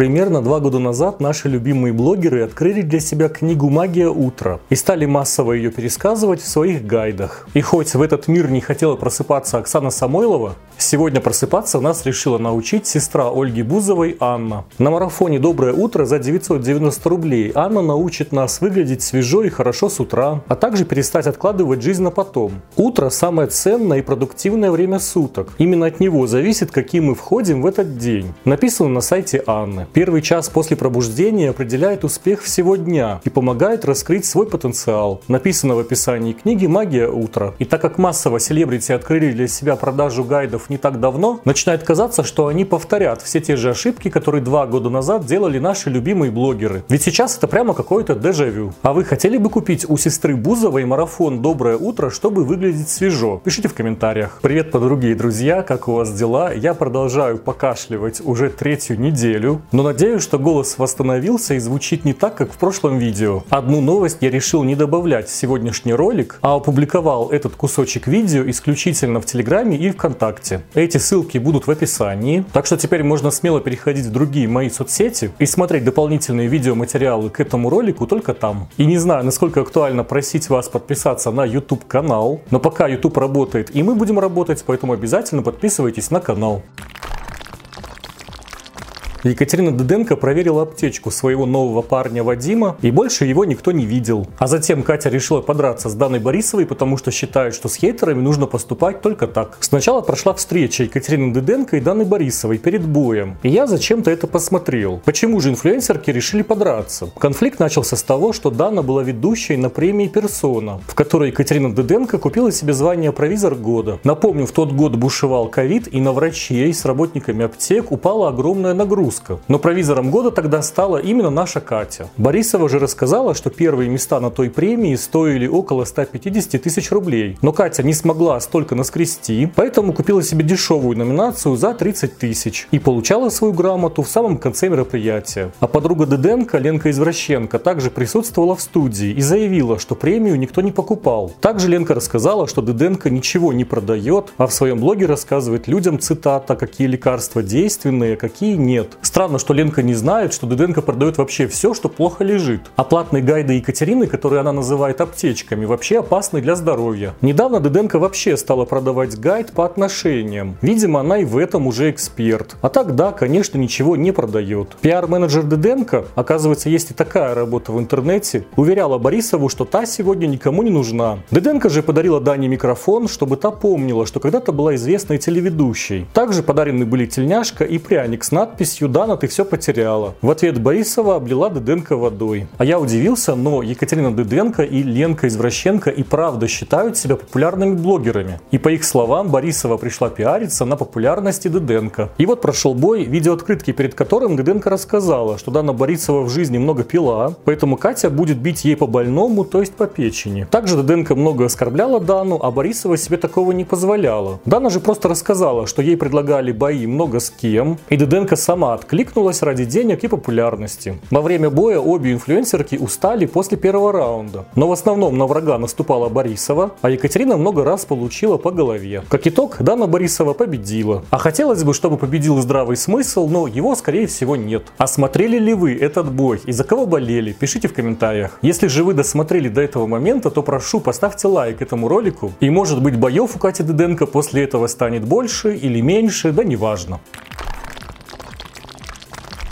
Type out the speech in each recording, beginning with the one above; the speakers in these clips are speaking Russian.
Примерно два года назад наши любимые блогеры открыли для себя книгу «Магия утра» и стали массово ее пересказывать в своих гайдах. И хоть в этот мир не хотела просыпаться Оксана Самойлова, сегодня просыпаться нас решила научить сестра Ольги Бузовой Анна. На марафоне «Доброе утро» за 990 рублей Анна научит нас выглядеть свежо и хорошо с утра, а также перестать откладывать жизнь на потом. Утро – самое ценное и продуктивное время суток. Именно от него зависит, каким мы входим в этот день. Написано на сайте Анны. Первый час после пробуждения определяет успех всего дня и помогает раскрыть свой потенциал. Написано в описании книги «Магия утра». И так как массово селебрити открыли для себя продажу гайдов не так давно, начинает казаться, что они повторят все те же ошибки, которые два года назад делали наши любимые блогеры. Ведь сейчас это прямо какое-то дежавю. А вы хотели бы купить у сестры Бузовой марафон «Доброе утро», чтобы выглядеть свежо? Пишите в комментариях. Привет, подруги и друзья, как у вас дела? Я продолжаю покашливать уже третью неделю, но надеюсь, что голос восстановился и звучит не так, как в прошлом видео. Одну новость я решил не добавлять в сегодняшний ролик, а опубликовал этот кусочек видео исключительно в Телеграме и ВКонтакте. Эти ссылки будут в описании, так что теперь можно смело переходить в другие мои соцсети и смотреть дополнительные видеоматериалы к этому ролику только там. И не знаю, насколько актуально просить вас подписаться на YouTube канал, но пока YouTube работает и мы будем работать, поэтому обязательно подписывайтесь на канал. Екатерина Дыденко проверила аптечку своего нового парня Вадима, и больше его никто не видел. А затем Катя решила подраться с Даной Борисовой, потому что считает, что с хейтерами нужно поступать только так. Сначала прошла встреча Екатерины Дыденко и Даны Борисовой перед боем. И я зачем-то это посмотрел. Почему же инфлюенсерки решили подраться? Конфликт начался с того, что Дана была ведущей на премии «Персона», в которой Екатерина Дыденко купила себе звание «Провизор года». Напомню, в тот год бушевал ковид, и на врачей с работниками аптек упала огромная нагрузка нагрузка. Но провизором года тогда стала именно наша Катя. Борисова же рассказала, что первые места на той премии стоили около 150 тысяч рублей. Но Катя не смогла столько наскрести, поэтому купила себе дешевую номинацию за 30 тысяч и получала свою грамоту в самом конце мероприятия. А подруга Деденко, Ленка Извращенко, также присутствовала в студии и заявила, что премию никто не покупал. Также Ленка рассказала, что Деденко ничего не продает, а в своем блоге рассказывает людям, цитата, какие лекарства действенные, какие нет. Странно, что Ленка не знает, что Дуденко продает вообще все, что плохо лежит. А платные гайды Екатерины, которые она называет аптечками, вообще опасны для здоровья. Недавно Дуденко вообще стала продавать гайд по отношениям. Видимо, она и в этом уже эксперт. А так, да, конечно, ничего не продает. Пиар-менеджер Дуденко, оказывается, есть и такая работа в интернете, уверяла Борисову, что та сегодня никому не нужна. Дуденко же подарила Дане микрофон, чтобы та помнила, что когда-то была известной телеведущей. Также подарены были тельняшка и пряник с надписью Дана, ты все потеряла. В ответ Борисова облила Дыденко водой. А я удивился, но Екатерина Дыденко и Ленка Извращенко и правда считают себя популярными блогерами. И по их словам, Борисова пришла пиариться на популярности Дыденко. И вот прошел бой, видеооткрытки, перед которым Дыденко рассказала, что Дана Борисова в жизни много пила, поэтому Катя будет бить ей по больному, то есть по печени. Также Дыденко много оскорбляла Дану, а Борисова себе такого не позволяла. Дана же просто рассказала, что ей предлагали бои много с кем, и Дыденко сама откликнулась ради денег и популярности. Во время боя обе инфлюенсерки устали после первого раунда. Но в основном на врага наступала Борисова, а Екатерина много раз получила по голове. Как итог, Дана Борисова победила. А хотелось бы, чтобы победил здравый смысл, но его, скорее всего, нет. А смотрели ли вы этот бой и за кого болели? Пишите в комментариях. Если же вы досмотрели до этого момента, то прошу, поставьте лайк этому ролику. И может быть боев у Кати Деденко после этого станет больше или меньше, да неважно.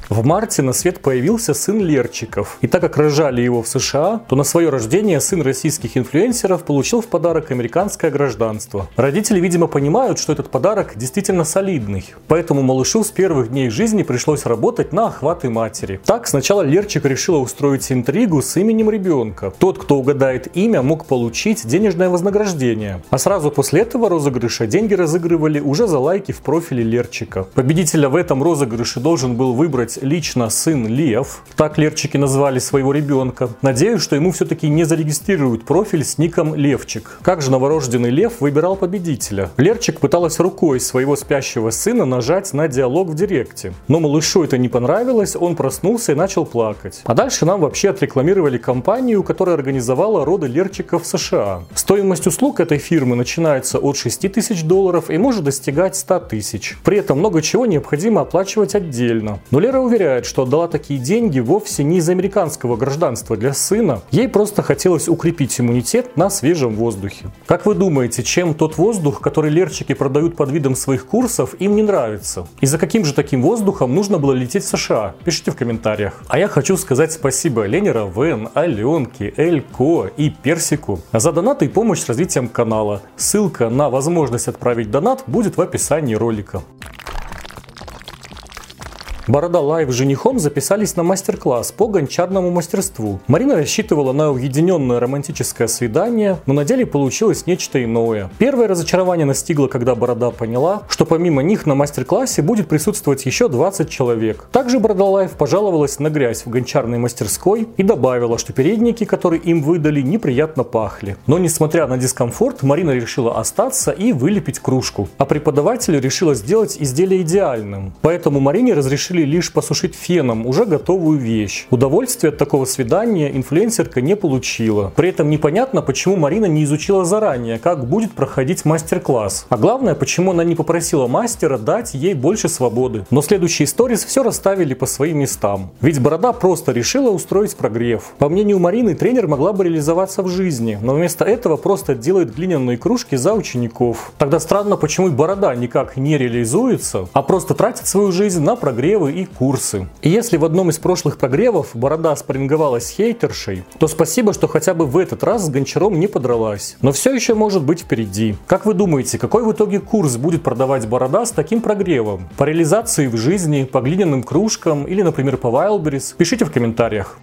В марте на свет появился сын Лерчиков. И так как рожали его в США, то на свое рождение сын российских инфлюенсеров получил в подарок американское гражданство. Родители, видимо, понимают, что этот подарок действительно солидный. Поэтому малышу с первых дней жизни пришлось работать на охваты матери. Так, сначала Лерчик решила устроить интригу с именем ребенка. Тот, кто угадает имя, мог получить денежное вознаграждение. А сразу после этого розыгрыша деньги разыгрывали уже за лайки в профиле Лерчика. Победителя в этом розыгрыше должен был выбрать лично сын Лев, так лерчики назвали своего ребенка. Надеюсь, что ему все-таки не зарегистрируют профиль с ником Левчик. Как же новорожденный Лев выбирал победителя? Лерчик пыталась рукой своего спящего сына нажать на диалог в директе. Но малышу это не понравилось, он проснулся и начал плакать. А дальше нам вообще отрекламировали компанию, которая организовала роды Лерчиков в США. Стоимость услуг этой фирмы начинается от 6 тысяч долларов и может достигать 100 тысяч. При этом много чего необходимо оплачивать отдельно. Но Лера уверяет, что отдала такие деньги вовсе не из американского гражданства для сына, ей просто хотелось укрепить иммунитет на свежем воздухе. Как вы думаете, чем тот воздух, который лерчики продают под видом своих курсов, им не нравится? И за каким же таким воздухом нужно было лететь в США? Пишите в комментариях. А я хочу сказать спасибо Лене Равен, Аленке, Элько и Персику за донаты и помощь с развитием канала. Ссылка на возможность отправить донат будет в описании ролика. Борода Лайв с женихом записались на мастер-класс по гончарному мастерству. Марина рассчитывала на уединенное романтическое свидание, но на деле получилось нечто иное. Первое разочарование настигло, когда Борода поняла, что помимо них на мастер-классе будет присутствовать еще 20 человек. Также Борода Лайв пожаловалась на грязь в гончарной мастерской и добавила, что передники, которые им выдали, неприятно пахли. Но несмотря на дискомфорт, Марина решила остаться и вылепить кружку. А преподаватель решила сделать изделие идеальным. Поэтому Марине разрешили лишь посушить феном уже готовую вещь. Удовольствие от такого свидания инфлюенсерка не получила. При этом непонятно, почему Марина не изучила заранее, как будет проходить мастер-класс. А главное, почему она не попросила мастера дать ей больше свободы. Но следующие сторис все расставили по своим местам. Ведь Борода просто решила устроить прогрев. По мнению Марины, тренер могла бы реализоваться в жизни, но вместо этого просто делает глиняные кружки за учеников. Тогда странно, почему Борода никак не реализуется, а просто тратит свою жизнь на прогревы и курсы. И если в одном из прошлых прогревов Борода спарринговалась с хейтершей, то спасибо, что хотя бы в этот раз с Гончаром не подралась. Но все еще может быть впереди. Как вы думаете, какой в итоге курс будет продавать Борода с таким прогревом? По реализации в жизни, по глиняным кружкам или, например, по Wildberries? Пишите в комментариях.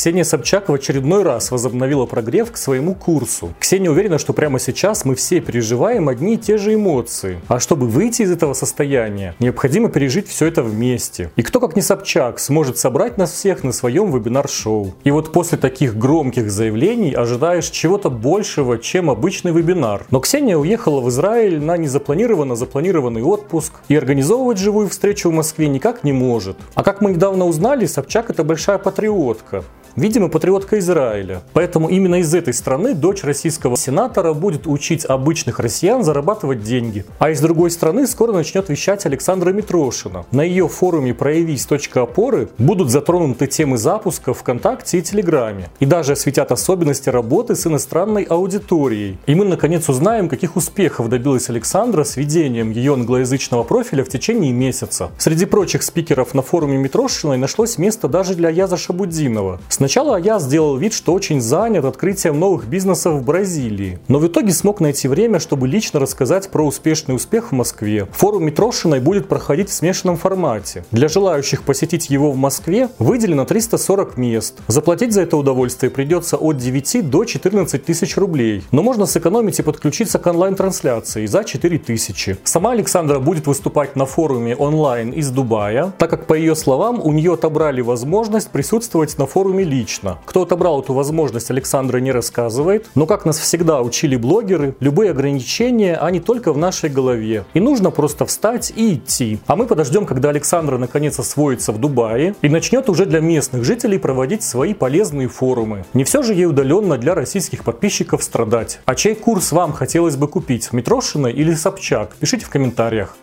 Ксения Собчак в очередной раз возобновила прогрев к своему курсу. Ксения уверена, что прямо сейчас мы все переживаем одни и те же эмоции. А чтобы выйти из этого состояния, необходимо пережить все это вместе. И кто, как не Собчак, сможет собрать нас всех на своем вебинар-шоу. И вот после таких громких заявлений ожидаешь чего-то большего, чем обычный вебинар. Но Ксения уехала в Израиль на незапланированно запланированный отпуск и организовывать живую встречу в Москве никак не может. А как мы недавно узнали, Собчак это большая патриотка. Видимо, патриотка Израиля. Поэтому именно из этой страны дочь российского сенатора будет учить обычных россиян зарабатывать деньги. А из другой страны скоро начнет вещать Александра Митрошина. На ее форуме «Проявись. Точка опоры» будут затронуты темы запуска ВКонтакте и Телеграме. И даже осветят особенности работы с иностранной аудиторией. И мы наконец узнаем, каких успехов добилась Александра с ведением ее англоязычного профиля в течение месяца. Среди прочих спикеров на форуме Митрошиной нашлось место даже для Яза Шабудинова. С Сначала я сделал вид, что очень занят открытием новых бизнесов в Бразилии, но в итоге смог найти время, чтобы лично рассказать про успешный успех в Москве. Форум Митрошиной будет проходить в смешанном формате. Для желающих посетить его в Москве выделено 340 мест. Заплатить за это удовольствие придется от 9 до 14 тысяч рублей, но можно сэкономить и подключиться к онлайн-трансляции за 4 тысячи. Сама Александра будет выступать на форуме онлайн из Дубая, так как по ее словам у нее отобрали возможность присутствовать на форуме лично. Кто отобрал эту возможность, Александра не рассказывает. Но как нас всегда учили блогеры, любые ограничения, они только в нашей голове. И нужно просто встать и идти. А мы подождем, когда Александра наконец освоится в Дубае и начнет уже для местных жителей проводить свои полезные форумы. Не все же ей удаленно для российских подписчиков страдать. А чей курс вам хотелось бы купить? Митрошина или Собчак? Пишите в комментариях.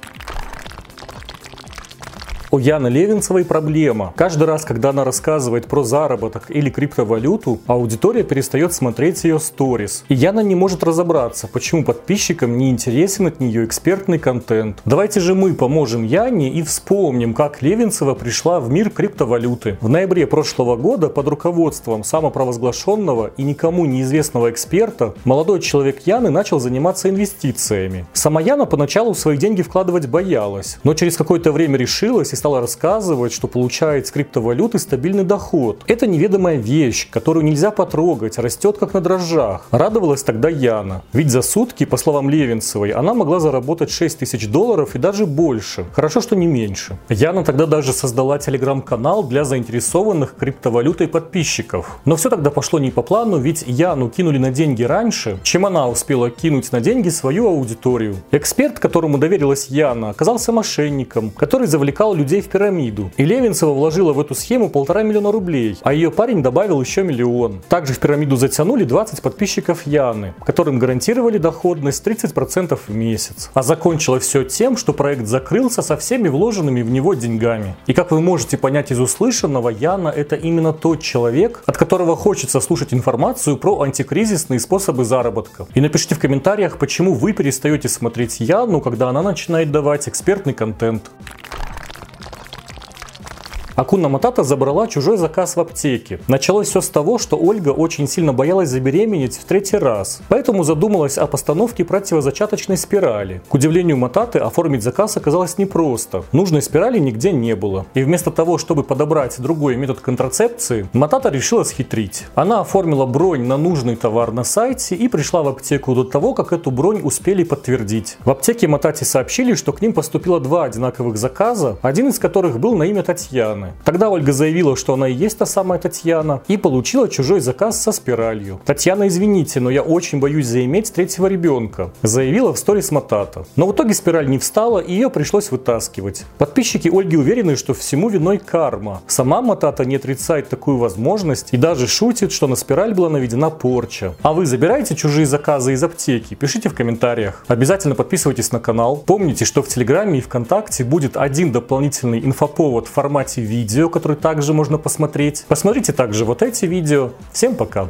У Яны Левинцевой проблема. Каждый раз, когда она рассказывает про заработок или криптовалюту, аудитория перестает смотреть ее сторис. И Яна не может разобраться, почему подписчикам не интересен от нее экспертный контент. Давайте же мы поможем Яне и вспомним, как Левинцева пришла в мир криптовалюты. В ноябре прошлого года под руководством самопровозглашенного и никому неизвестного эксперта молодой человек Яны начал заниматься инвестициями. Сама Яна поначалу свои деньги вкладывать боялась, но через какое-то время решилась стала рассказывать, что получает с криптовалюты стабильный доход. Это неведомая вещь, которую нельзя потрогать, растет как на дрожжах. Радовалась тогда Яна. Ведь за сутки, по словам Левинцевой, она могла заработать 6 тысяч долларов и даже больше. Хорошо, что не меньше. Яна тогда даже создала телеграм-канал для заинтересованных криптовалютой подписчиков. Но все тогда пошло не по плану, ведь Яну кинули на деньги раньше, чем она успела кинуть на деньги свою аудиторию. Эксперт, которому доверилась Яна, оказался мошенником, который завлекал людей людей в пирамиду. И Левинцева вложила в эту схему полтора миллиона рублей, а ее парень добавил еще миллион. Также в пирамиду затянули 20 подписчиков Яны, которым гарантировали доходность 30% в месяц. А закончилось все тем, что проект закрылся со всеми вложенными в него деньгами. И как вы можете понять из услышанного, Яна это именно тот человек, от которого хочется слушать информацию про антикризисные способы заработка. И напишите в комментариях, почему вы перестаете смотреть Яну, когда она начинает давать экспертный контент. Акуна Матата забрала чужой заказ в аптеке. Началось все с того, что Ольга очень сильно боялась забеременеть в третий раз, поэтому задумалась о постановке противозачаточной спирали. К удивлению Мататы, оформить заказ оказалось непросто. Нужной спирали нигде не было. И вместо того, чтобы подобрать другой метод контрацепции, Матата решила схитрить. Она оформила бронь на нужный товар на сайте и пришла в аптеку до того, как эту бронь успели подтвердить. В аптеке Матате сообщили, что к ним поступило два одинаковых заказа, один из которых был на имя Татьяны. Татьяны. Тогда Ольга заявила, что она и есть та самая Татьяна, и получила чужой заказ со спиралью. Татьяна, извините, но я очень боюсь заиметь третьего ребенка, заявила в сторис Матата. Но в итоге спираль не встала, и ее пришлось вытаскивать. Подписчики Ольги уверены, что всему виной карма. Сама Матата не отрицает такую возможность и даже шутит, что на спираль была наведена порча. А вы забираете чужие заказы из аптеки? Пишите в комментариях. Обязательно подписывайтесь на канал. Помните, что в Телеграме и ВКонтакте будет один дополнительный инфоповод в формате видео видео, которые также можно посмотреть. Посмотрите также вот эти видео. Всем пока!